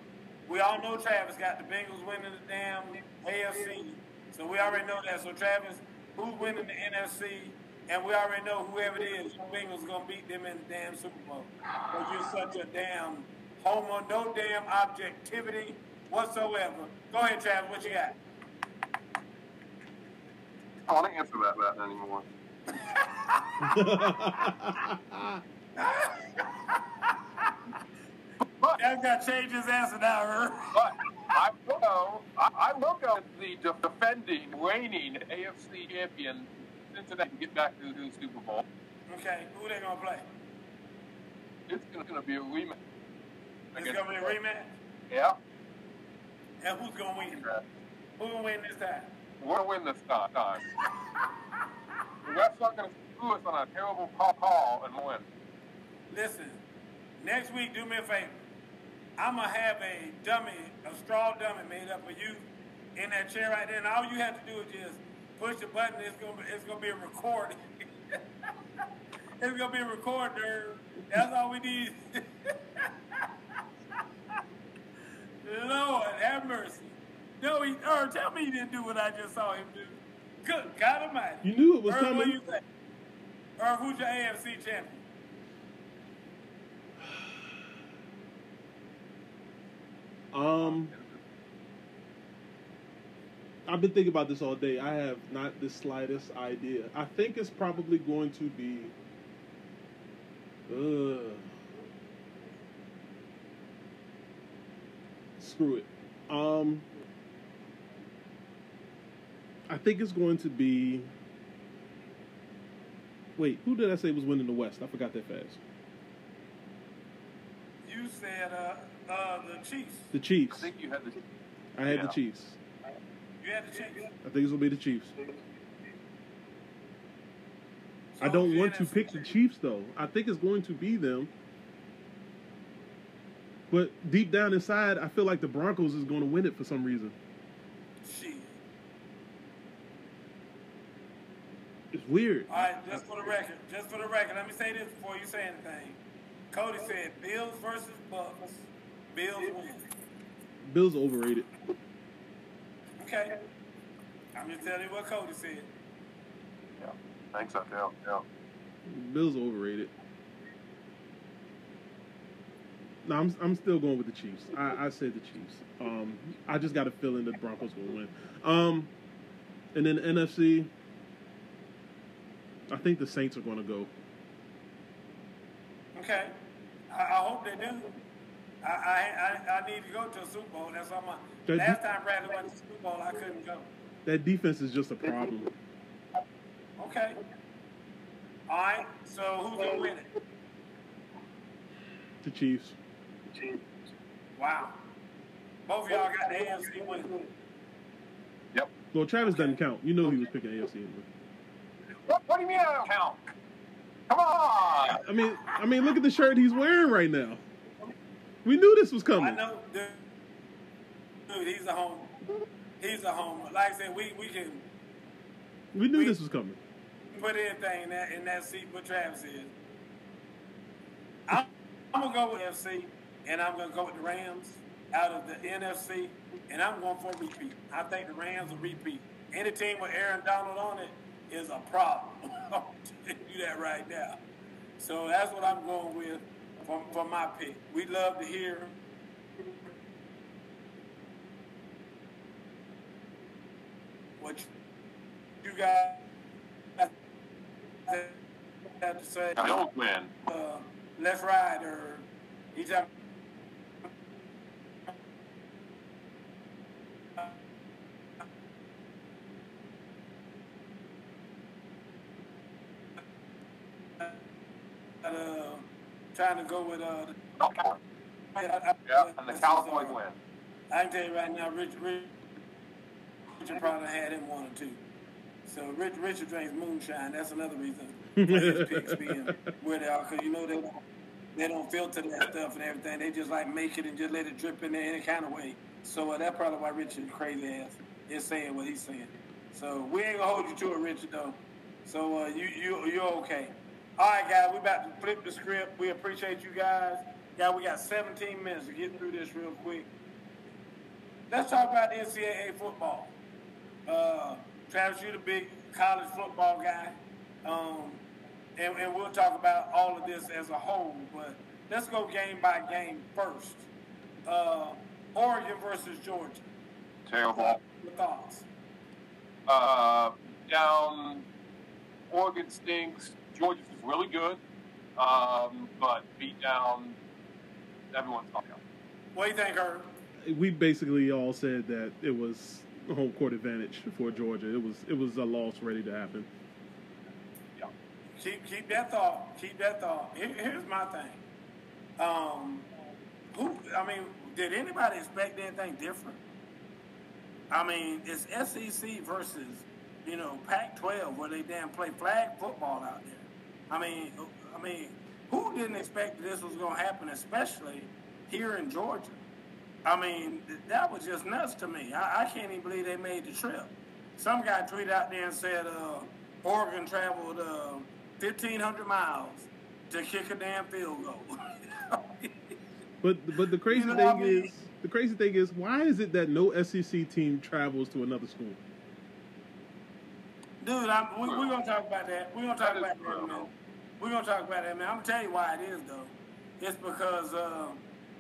we all know Travis got the Bengals winning the damn AFC. So we already know that. So Travis, who's winning the NFC? And we already know whoever it is, the Bengals gonna beat them in the damn Super Bowl. Because you're such a damn homer, no damn objectivity whatsoever. Go ahead, Travis, what you got? I don't want to answer that, that anymore. But, Travis got to change his answer now, but I will go. I, I will go the de- defending, reigning AFC champion Cincinnati and get back to the Super Bowl. Okay, who they gonna play? It's going to be a rematch. It's gonna be a rematch. Yeah. And who's gonna win? Who's gonna win this time? We're gonna win this time. time. ref's not gonna screw us on a terrible call, call and win. Listen, next week, do me a favor. I'm gonna have a dummy, a straw dummy made up of you in that chair right there, and all you have to do is just push the button. It's gonna be, it's gonna be a recording. it's gonna be a recorder. That's all we need. Lord, have mercy. No, he, or tell me he didn't do what I just saw him do. Good God Almighty. You knew it was Irv, What coming. you think? Irv, who's your AFC champion? Um, I've been thinking about this all day. I have not the slightest idea. I think it's probably going to be. Uh, screw it. Um, I think it's going to be. Wait, who did I say was winning the West? I forgot that fast. You said uh, uh, the Chiefs. The I Chiefs. think you had the. I had the Chiefs. You had the Chiefs. I think it's gonna be the Chiefs. I don't want to pick the Chiefs though. I think it's going to be them. But deep down inside, I feel like the Broncos is going to win it for some reason. Shit. It's weird. All right, just for the record, just for the record, let me say this before you say anything. Cody said Bills versus Bucks. Bills win. Bills overrated. Okay. I'm just telling you what Cody said. Yeah. Thanks, so. Yeah. Yeah. Bills overrated. No, I'm I'm still going with the Chiefs. I, I said the Chiefs. Um, I just got a feeling that Broncos will win. Um, and then the NFC, I think the Saints are going to go. Okay. I, I hope they do. I, I, I, I need to go to a Super Bowl. That's all my. That- Last time Bradley went to the Super Bowl, I couldn't go. That defense is just a problem. Okay. All right. So who's gonna win it? The Chiefs. The Chiefs. Wow. Both of y'all got the AFC winning. Yep. Well, Travis doesn't count. You know he was picking AFC anyway. What, what do you mean I don't count? Come on. I mean, I mean, look at the shirt he's wearing right now. We knew this was coming. I know, dude. Dude, he's a home. He's a homer. Like I said, we, we can We knew this was coming. put anything in that in that seat what Travis is. I'm, I'm gonna go with FC, and I'm gonna go with the Rams out of the NFC, and I'm going for a repeat. I think the Rams will repeat. Any team with Aaron Donald on it is a problem. You that right now. So that's what I'm going with for, for my pick. We'd love to hear what you guys have to say. I don't win. Uh, let's ride, or each time. Uh, trying to go with uh, the, Yeah, and the Cowboys uh, win. I can tell you right now, Rich, Rich, Richard probably had him one or two. So Rich, Richard drinks moonshine. That's another reason for his picks being where they are, because you know they don't, they don't filter that stuff and everything. They just like make it and just let it drip in there any kind of way. So uh, that's probably why Richard crazy ass is saying what he's saying. So we ain't gonna hold you to it, Richard though. So uh, you you you're okay. All right, guys, we're about to flip the script. We appreciate you guys. Guys, we got 17 minutes to get through this real quick. Let's talk about NCAA football. Uh, Travis, you're the big college football guy. Um, and, and we'll talk about all of this as a whole, but let's go game by game first. Uh, Oregon versus Georgia. Terrible. Your thoughts? Uh, down. Oregon stinks. Georgia's is really good, um, but beat down. Everyone's talking. What do you think, Herb? We basically all said that it was a home court advantage for Georgia. It was it was a loss ready to happen. Yeah. Keep keep that thought. Keep that thought. Here, here's my thing. Um, who? I mean, did anybody expect anything different? I mean, it's SEC versus you know Pac-12 where they damn play flag football out there. I mean, I mean, who didn't expect that this was going to happen, especially here in Georgia? I mean, that was just nuts to me. I, I can't even believe they made the trip. Some guy tweeted out there and said uh, Oregon traveled uh, 1,500 miles to kick a damn field goal. But but the crazy You know thing I mean? is the crazy thing is why is it that no SEC team travels to another school? Dude, I'm, we, we're going to talk about that. We're going to talk about that We're to talk about that, man. I'm to tell you why it is, though. It's because uh,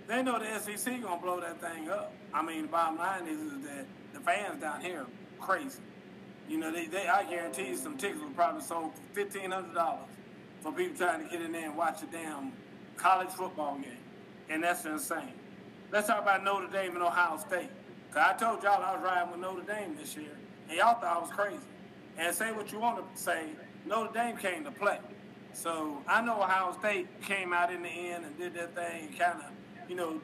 they know the SEC to blow that thing up. I mean, the bottom line is, is that the fans down here are crazy. You know, they, they I guarantee you some tickets were probably sold for $1,500 for people trying to get in there and watch a damn college football game. And that's insane. Let's talk about Notre Dame and Ohio State. Cause I told y'all I was riding with Notre Dame this year, and y'all thought I was crazy. And say what you want to say, Notre Dame came to play. So I know Ohio State came out in the end and did their thing, kind of, you know,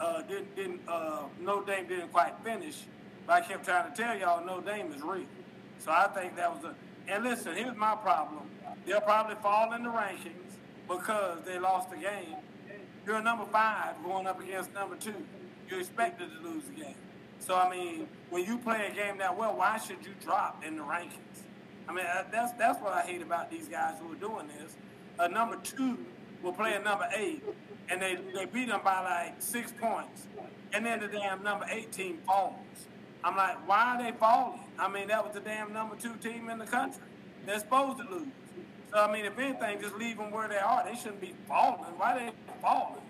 uh, didn't didn't uh, Notre Dame didn't quite finish. But I kept trying to tell y'all Notre Dame is real. So I think that was a. And listen, here's my problem. They'll probably fall in the rankings because they lost the game. You're number five going up against number two. You're expected to lose the game. So I mean, when you play a game that well, why should you drop in the rankings? I mean, uh, that's that's what I hate about these guys who are doing this. A number two will play a number eight, and they they beat them by like six points, and then the damn number eight team falls. I'm like, why are they falling? I mean, that was the damn number two team in the country. They're supposed to lose. So I mean, if anything, just leave them where they are. They shouldn't be falling. Why they falling?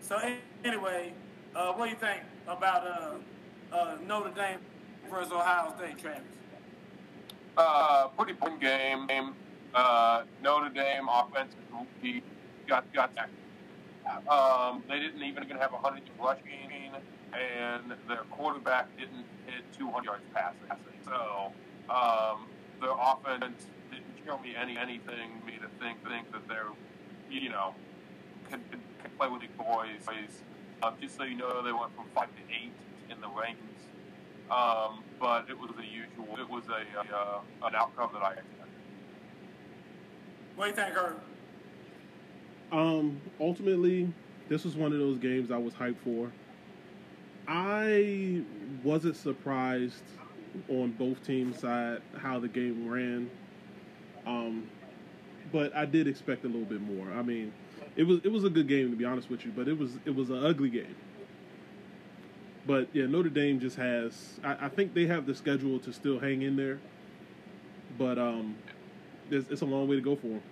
So anyway, uh, what do you think about uh, uh, Notre Dame versus Ohio State, Travis? Uh, pretty good game. Uh, Notre Dame offensive he got got that. Um, they didn't even gonna have a hundred yard rushing, and their quarterback didn't hit 200 yards passing. So um, their offense didn't show me any anything me to think think that they're you know can, can play with the boys. Um, just so you know, they went from five to eight in the rankings. Um, but it was a usual. It was a uh, an outcome that I expected. What do you think, Herb? Um, ultimately, this was one of those games I was hyped for. I wasn't surprised on both teams' side how the game ran. Um, but I did expect a little bit more. I mean, it was it was a good game to be honest with you, but it was it was an ugly game. But yeah, Notre Dame just has. I, I think they have the schedule to still hang in there, but um, it's, it's a long way to go for them.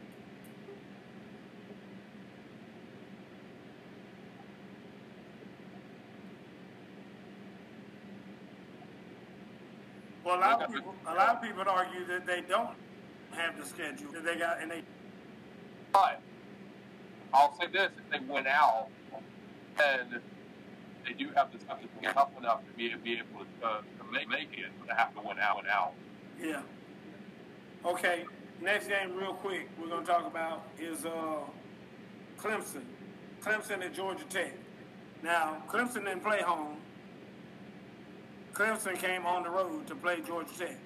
Well, a lot of people, a lot of people argue that they don't have the schedule that they got, and they But I'll say this: if they win out, and they do have the to be tough enough to be, be able to, uh, to make, make it, they have to win out and out. Yeah. Okay. Next game, real quick, we're gonna talk about is uh, Clemson. Clemson at Georgia Tech. Now, Clemson didn't play home. Clemson came on the road to play Georgia Tech.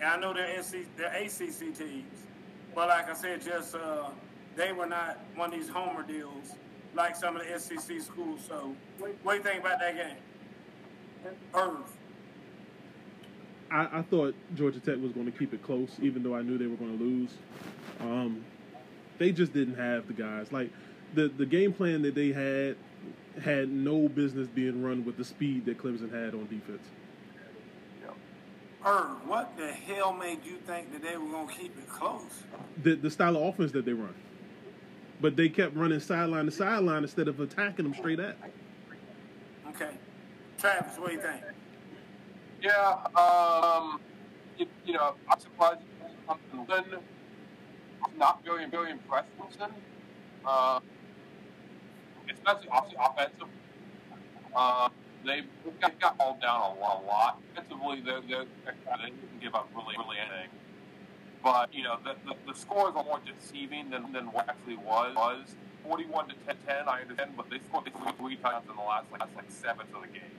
And I know they're, SC, they're ACC teams, but like I said, just uh, they were not one of these homer deals like some of the SEC schools. So, what do you think about that game? Irv. I, I thought Georgia Tech was going to keep it close, even though I knew they were going to lose. Um, they just didn't have the guys. Like the the game plan that they had had no business being run with the speed that Clemson had on defense. Irv, what the hell made you think that they were gonna keep it close? The the style of offense that they run, but they kept running sideline to sideline instead of attacking them straight at. Okay. Travis, what do you think? Yeah, um, you, you know, I'm surprised Clemson. I'm not very, very impressed with Clemson. Uh, especially obviously offensive. Uh, they got, got hauled down a lot. A lot. Defensively, they're, they're, they didn't give up really, really anything. But you know, the, the, the scores are more deceiving than, than what actually was. was. 41 to 10, 10 I understand, but they scored three times in the last like, like seventh of the game.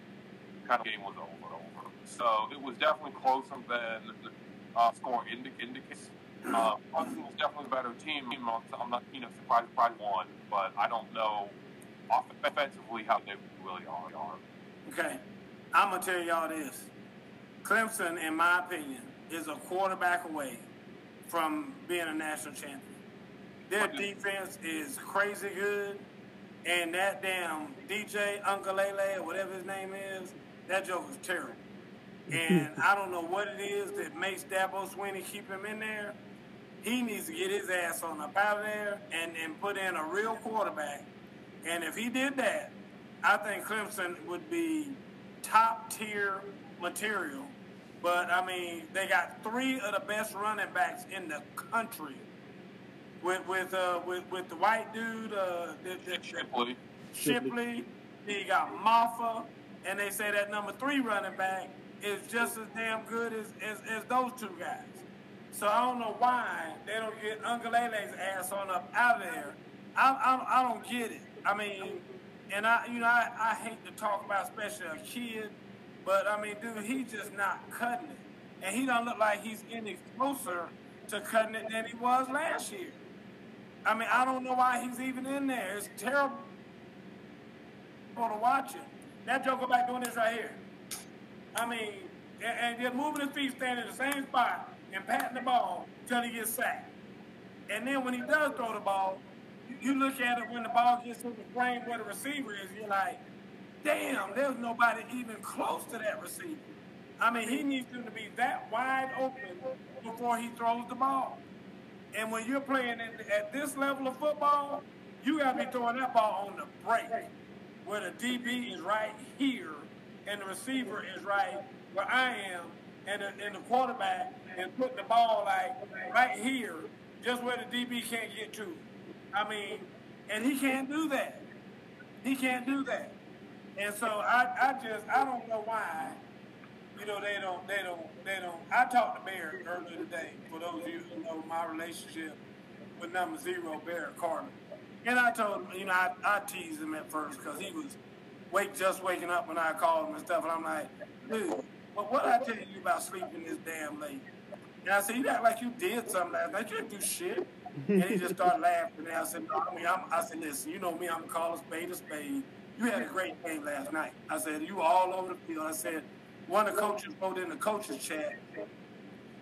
Kind of game was over over. So it was definitely closer than the uh, score indicates. Uh, Clemson was definitely a better team. I'm not, you know, surprised by one, but I don't know offensively how they really are. Okay, I'm gonna tell y'all this. Clemson, in my opinion, is a quarterback away from being a national champion. Their defense is crazy good, and that damn DJ Uiagalelei or whatever his name is, that joke is terrible. And I don't know what it is that makes Dabo Swinney keep him in there. He needs to get his ass on up out of there and, and put in a real quarterback. And if he did that, I think Clemson would be top tier material but I mean, they got three of the best running backs in the country. With with uh, with with the white dude, uh, the, the, Shipley. Shipley. He got Mafah, and they say that number three running back is just as damn good as, as, as those two guys. So I don't know why they don't get Uncle Uiagalelei's ass on up out of there. I, I, I don't get it. I mean, and I you know I, I hate to talk about especially a kid but I mean, dude, he's just not cutting it, and he don't look like he's any closer to cutting it than he was last year. I mean, I don't know why he's even in there. It's terrible to watch it. That Joker back doing this right here. I mean, and, and just moving his feet, standing in the same spot and patting the ball until he gets sacked. And then when he does throw the ball, you look at it when the ball gets to the frame where the receiver is, you're like, damn, there's nobody even close to that receiver. I mean, he needs to be that wide open before he throws the ball. And when you're playing at this level of football, you got to be throwing that ball on the break, where the DB is right here and the receiver is right where I am, and the, and the quarterback is putting the ball like right here, just where the DB can't get to. I mean, and he can't do that. He can't do that. And so I, I just I don't know why, you know, they don't they don't they don't I talked to Bear earlier today, for those of you who know my relationship with number zero, Bear Carter. And I told him, you know, I, I teased him at first because he was wake just waking up when I called him and stuff, and I'm like, dude, well, what I tell you about sleeping this damn late? And I said, you act like you did something last night. You didn't do shit. and he just started laughing. And I said, no, I mean, I'm, I said, listen, you know me, I'm call a spade a spade. You had a great game last night. I said, you were all over the field. I said, one of the coaches wrote in the coaches chat,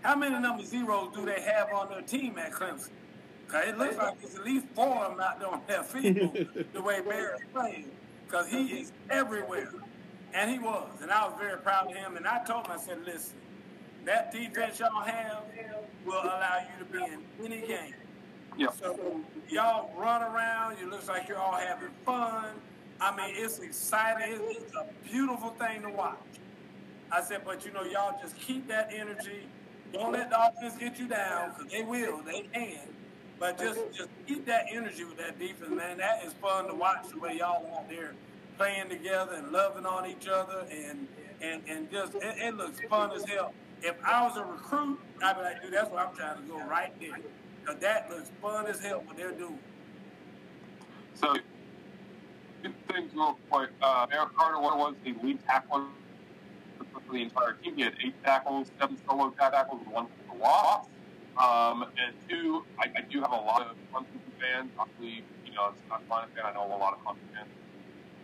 how many number zeros do they have on their team at Clemson? Because it looks like there's at least four of them out there on that field the way Barrett's playing. Because he is everywhere. And he was. And I was very proud of him. And I told him, I said, listen, that defense y'all have will allow you to be in any game. Yep. So y'all run around. It looks like you're all having fun. I mean, it's exciting. It's a beautiful thing to watch. I said, but you know, y'all just keep that energy. Don't let the offense get you down because they will. They can. But just just keep that energy with that defense, man. That is fun to watch the way y'all out there playing together and loving on each other and and and just it, it looks fun as hell. If I was a recruit, I'd be like, dude, that's where I'm trying to go right there. Cause that looks fun as hell what they're doing. So things real quick. Uh, Eric Carter was the lead tackler for the entire team. He had eight tackles, seven solo tackles, and one for loss. Um, and two, I, I, do have a lot of Clemson fans. Obviously, you know, it's not my fan. I know a lot of Clemson fans.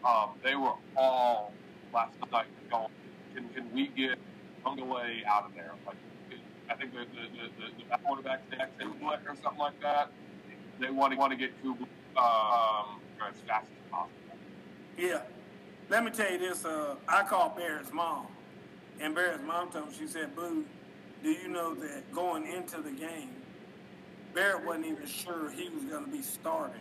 Um, they were all last night going, can, can we get Uiagalelei out of there? Like, I think the, the, the, the quarterback next or something like that. They want to want to get Klubnik um, as fast as possible. Yeah. Let me tell you this. Uh, I called Barrett's mom, and Barrett's mom told me, she said, Boo, do you know that going into the game, Barrett wasn't even sure he was going to be starting.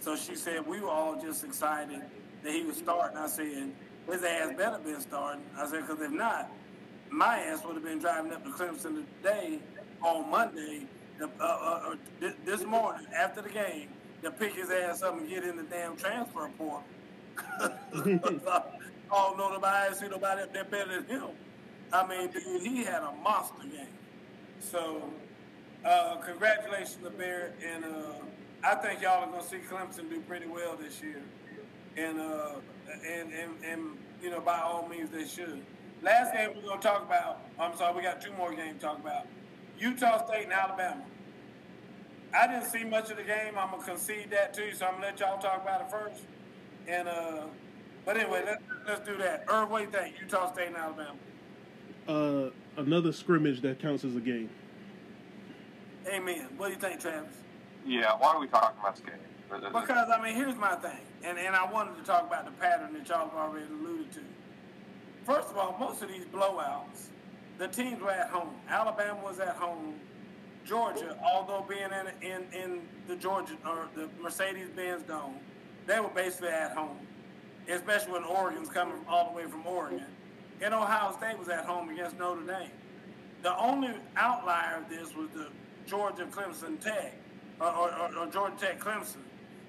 So she said, we were all just excited that he was starting. I said, his ass better been starting. I said, because if not, my ass would have been driving up to Clemson today on Monday, uh, uh, uh, this morning after the game, to pick his ass up and get in the damn transfer portal. I don't know nobody, I see nobody up there better than him. I mean, dude, he had a monster game. So, uh, congratulations to Barrett, and uh, I think y'all are gonna see Clemson do pretty well this year, and uh, and and and you know by all means they should. Last game we're gonna talk about. I'm sorry, we got two more games to talk about. Utah State and Alabama. I didn't see much of the game. I'm gonna concede that too, so I'm gonna let y'all talk about it first. And uh, but anyway, let's let's do that. Irv, what do you think? Utah State and Alabama. Uh, another scrimmage that counts as a game. Amen. What do you think, Travis? Yeah, why are we talking about this game? Because I mean, here's my thing, and and I wanted to talk about the pattern that y'all have already alluded to. First of all, most of these blowouts, the teams were at home. Alabama was at home. Georgia, although being in in, in the Georgia or the Mercedes Benz Dome, they were basically at home. Especially when Oregon's coming all the way from Oregon. And Ohio State was at home against Notre Dame. The only outlier of this was the Georgia Clemson Tech or, or, or Georgia Tech Clemson.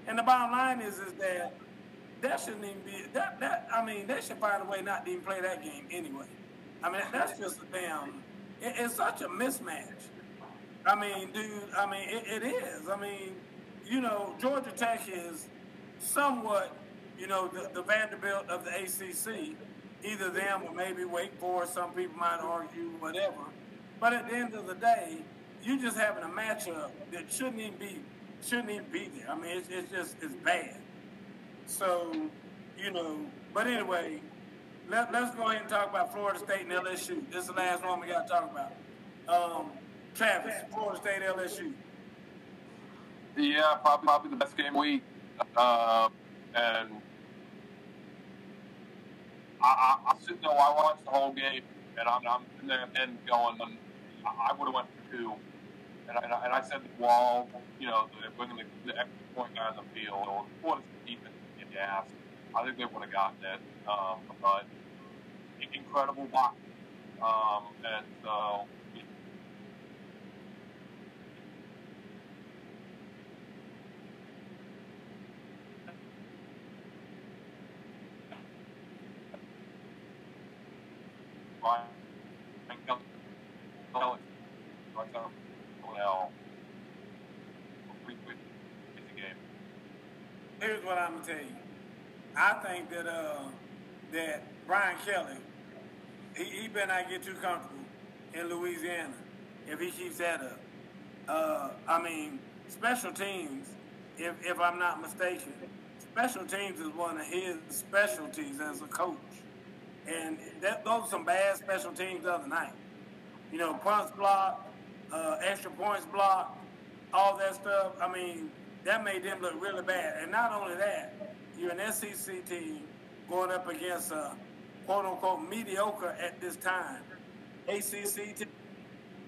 And the bottom line is is that that shouldn't even be that that I mean they should find a way not to even play that game anyway. I mean that's just a damn. It, it's such a mismatch. I mean, dude. I mean, it, it is. I mean, you know, Georgia Tech is somewhat, you know, the, the Vanderbilt of the ACC. Either them or maybe Wake Forest. Some people might argue whatever. But at the end of the day, you're just having a matchup that shouldn't even be shouldn't even be there. I mean, it's, it's just it's bad. So, you know, but anyway, let, let's go ahead and talk about Florida State and LSU. This is the last one we got to talk about. Um, Travis, Florida State, LSU. Yeah, probably, probably the best game week. Uh, and I, I, I'm sitting there, I watched the whole game, and I'm, I'm sitting there and going, I, I would have went for two. And I, and I, and I said, well, you know, bringing the, the extra point guy on the field, or what is the defense in gas, I think they would have gotten it. Um, but incredible block. Um, and so, Here's what I'm gonna tell you. I think that uh, that Brian Kelly, he, he better not get too comfortable in Louisiana if he keeps that up. Uh, I mean, special teams, if if I'm not mistaken, special teams is one of his specialties as a coach. And that, those are some bad special teams the other night. You know, punts block, uh, extra points block, all that stuff. I mean, that made them look really bad. And not only that, you're an SEC team going up against a quote unquote mediocre at this time ACC team,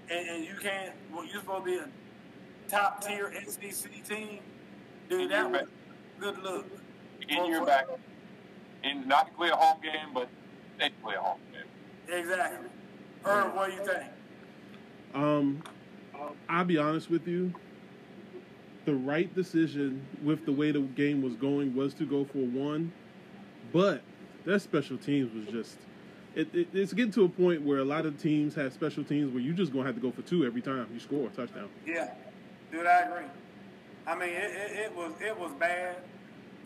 and, and you can't. Well, you're supposed to be a top tier SEC team, dude. That was good look. In your back, And not to play a home game, but they play a home game. Exactly. Herb, what do you think? Um, I'll be honest with you. The right decision with the way the game was going was to go for one, but that special teams was just. It, it, it's getting to a point where a lot of teams have special teams where you just gonna have to go for two every time you score a touchdown. Yeah, dude, I agree. I mean, it, it, it was it was bad,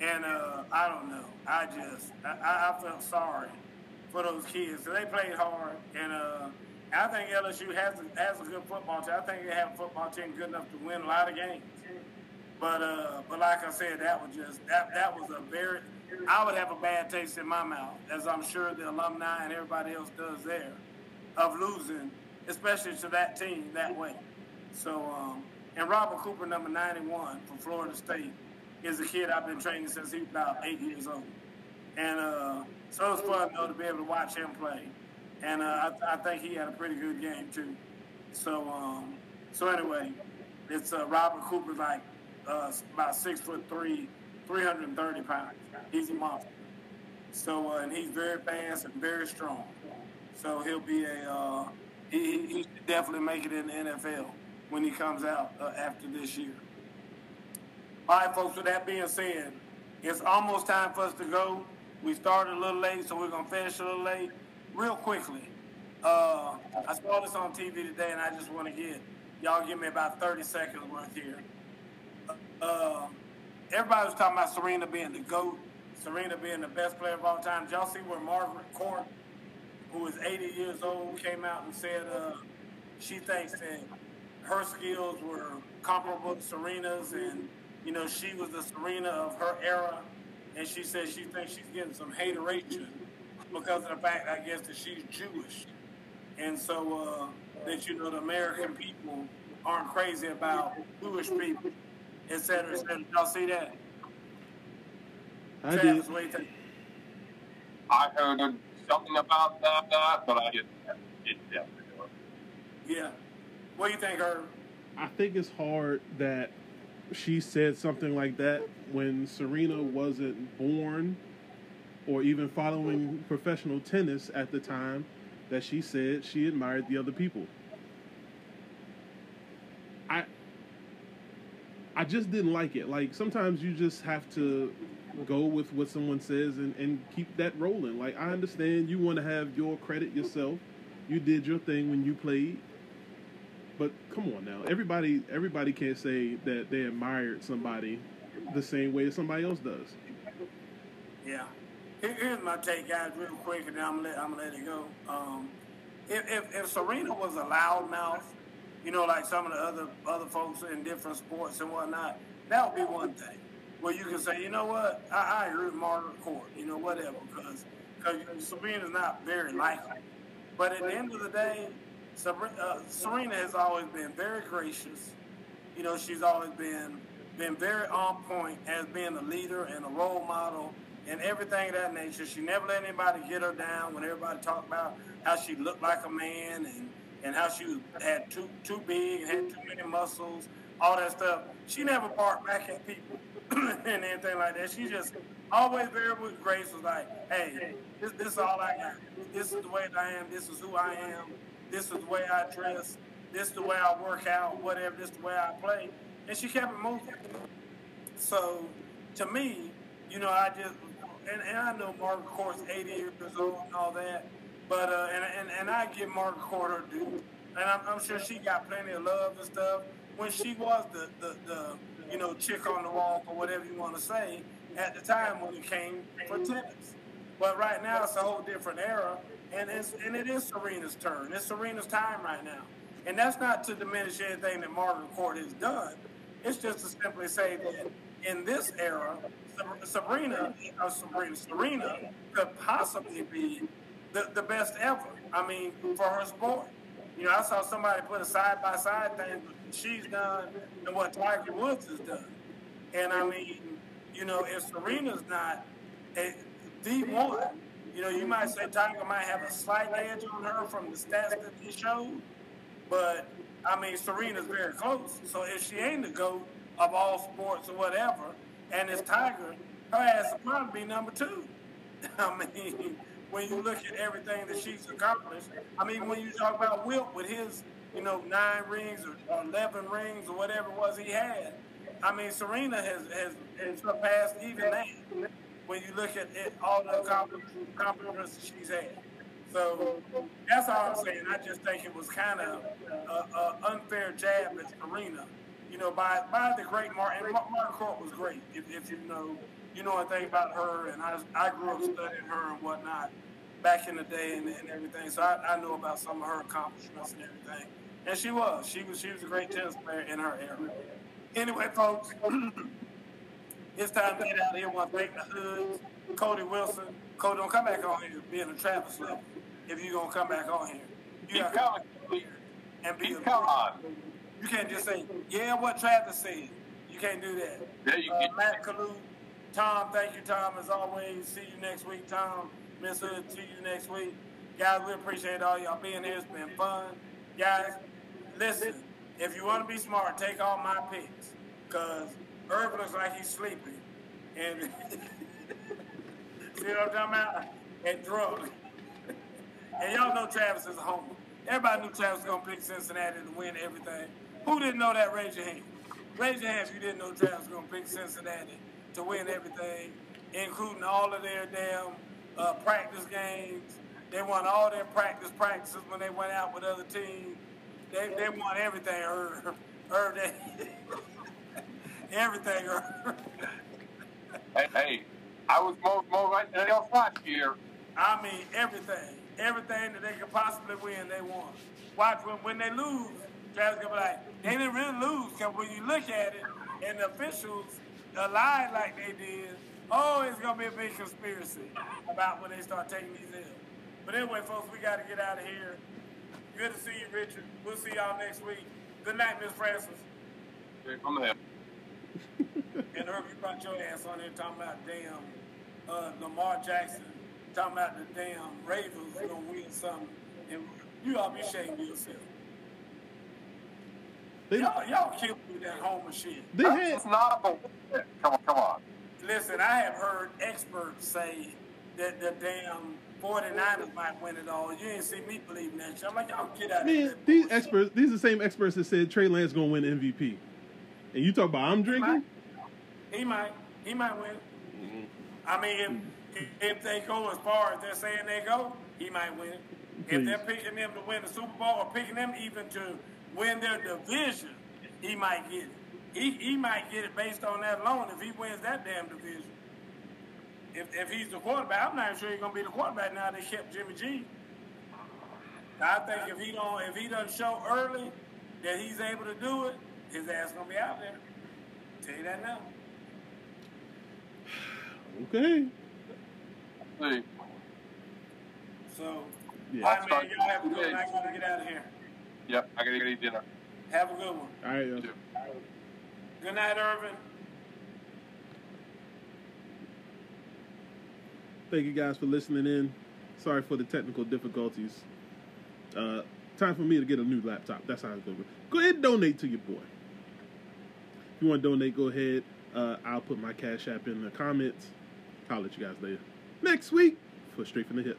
and uh, I don't know. I just I, I felt sorry for those kids. So they played hard, and uh, I think LSU has a, has a good football team. I think they have a football team good enough to win a lot of games. But uh, but like I said, that was just that that was a very. I would have a bad taste in my mouth, as I'm sure the alumni and everybody else does there, of losing, especially to that team that way. So um, and Robert Cooper, number 91 from Florida State, is a kid I've been training since he was about eight years old. And uh, so it was fun though to be able to watch him play. And uh, I, I think he had a pretty good game too. So um, so anyway, it's uh, Robert Cooper like uh, about six foot three, 330 pounds. He's a monster. So uh, and he's very fast and very strong. So he'll be a uh, he, he should definitely make it in the NFL when he comes out after this year. All right, folks. With that being said, it's almost time for us to go. We started a little late, so we're gonna finish a little late. Real quickly, uh, I saw this on TV today, and I just want to get y'all give me about 30 seconds worth here. Uh, everybody was talking about Serena being the GOAT, Serena being the best player of all time. Did y'all see where Margaret Court, who is 80 years old, came out and said uh, she thinks that her skills were comparable to Serena's and, you know, she was the Serena of her era. And she says she thinks she's getting some hateration because of the fact, I guess, that she's Jewish. And so uh, that, you know, the American people aren't crazy about Jewish people, et cetera, et cetera. Y'all see that? I Travis, did. what do you think? I heard something about that, that but I didn't, didn't definitely know. Yeah. What do you think, Herb? I think it's hard that she said something like that when Serena wasn't born or even following professional tennis at the time that she said she admired the other people. I I just didn't like it. Like sometimes you just have to go with what someone says and, and keep that rolling. Like I understand you want to have your credit yourself. You did your thing when you played. But come on now, everybody everybody can't say that they admired somebody the same way somebody else does. Yeah. Here's my take, guys, real quick, and then I'm gonna let, I'm gonna let it go. Um, if, if, if Serena was a loudmouth, you know, like some of the other other folks in different sports and whatnot, that would be one thing. Where you can say, you know what, I, I agree with Margaret Court, you know, whatever, because because Serena's not very likely. But at the end of the day, Serena, uh, Serena has always been very gracious. You know, she's always been been very on point as being a leader and a role model and everything of that nature. She never let anybody get her down when everybody talked about how she looked like a man and, and how she had too too big and had too many muscles, all that stuff. She never barked back at people and anything like that. She just always very with grace was like, hey, this, this is all I got. This is the way I am. This is who I am. This is the way I dress. This is the way I work out. Whatever. This is the way I play. And she kept it moving. So, to me, you know, I just and, and I know Margaret Court's 80 years old and all that, but uh, and, and and I give Margaret Court her due, and I'm, I'm sure she got plenty of love and stuff when she was the, the the you know chick on the wall or whatever you want to say at the time when it came for tennis. But right now it's a whole different era, and it's and it is Serena's turn. It's Serena's time right now, and that's not to diminish anything that Margaret Court has done. It's just to simply say that in this era, Sabrina, uh, Sabrina, Serena could possibly be the, the best ever. I mean, for her sport. You know, I saw somebody put a side by side thing she's done and what Tiger Woods has done. And I mean, you know, if Serena's not a, the one, you know, you might say Tiger might have a slight edge on her from the stats that he showed, but I mean, Serena's very close. So if she ain't the GOAT of all sports or whatever, and it's Tiger, her ass will probably be number two. I mean, when you look at everything that she's accomplished, I mean, when you talk about Wilt with his, you know, nine rings or, or 11 rings or whatever it was he had, I mean, Serena has, has, has surpassed even that when you look at all the that she's had. So that's all I'm saying. I just think it was kind of an unfair jab at Serena, you know, by by the great Mark, Mark Court was great, if, if you know you know anything about her. And I I grew up studying her and whatnot back in the day and, and everything. So I, I know about some of her accomplishments and everything. And she was. She was she was a great tennis player in her era. Anyway, folks, it's time to get out here. Want to thank the hoods, Cody Wilson. Cody, don't come back on here being a Travis level if you're going to come back on here. You got coming. and be a, coming. You can't just say, yeah, what Travis said. You can't do that. There you Uh, go. Matt Kalu, Tom, thank you, Tom, as always. See you next week, Tom. Miss Hood, see you next week. Guys, we appreciate all y'all being here. It's been fun. Guys, listen, if you want to be smart, take all my picks. Because Herb looks like he's sleeping. And see what I'm talking about? And drunk. and y'all know Travis is a homer. Everybody knew Travis was to pick Cincinnati to win everything. Who didn't know that? Raise your hand. Raise your hand if you didn't know Travis was to pick Cincinnati to win everything, including all of their damn uh, practice games. They won all their practice practices when they went out with other teams. They, they won everything. Herb, they, everything. hey, hey, I was more, more right than else last year. I mean, everything. Everything that they could possibly win, they won. Watch when, when they lose, Travis gonna be like, they didn't really lose. Because when you look at it, and the officials lied like they did, oh, it's gonna be a big conspiracy about when they start taking these in. But anyway, folks, we got to get out of here. Good to see you, Richard. We'll see y'all next week. Good night, Miss Francis. I'm there. And Herb, you brought your ass on here talking about damn uh, Lamar Jackson, talking about the damn Ravens gonna win something, and you ought to be ashamed of yourself. They, y'all, y'all killed me with that Homer shit. They had, it's not a Come on, come on. Listen, I have heard experts say that the damn 49ers might win it all. You ain't see me believing that shit. I'm like, y'all get out Man, of here. These experts, these are the same experts that said Trey Lance gonna win MVP. And you talk about I'm drinking? He might. He might, win. Mm-hmm. I mean, if, if they go as far as they're saying they go, he might win. Please. If they're picking them to win the Super Bowl or picking them even to win their division, he might get it. He, he might get it based on that alone if he wins that damn division. If, if he's the quarterback, I'm not sure he's gonna be the quarterback now. They kept Jimmy G. I think if he don't if he doesn't show early that he's able to do it, his ass gonna be out there. Tell you that now. Okay. Hey. So, yeah. all right, man, y'all have a good night. I gotta get out of here. Yep, I gotta eat dinner. Have a good one. All right, yo. Good night, Irvin. Thank you guys for listening in. Sorry for the technical difficulties. Uh, time for me to get a new laptop. That's how it's going. Go ahead and donate to your boy. If you want to donate, go ahead. Uh, I'll put my Cash App in the comments. You guys later. Next week for Straight from the Hip.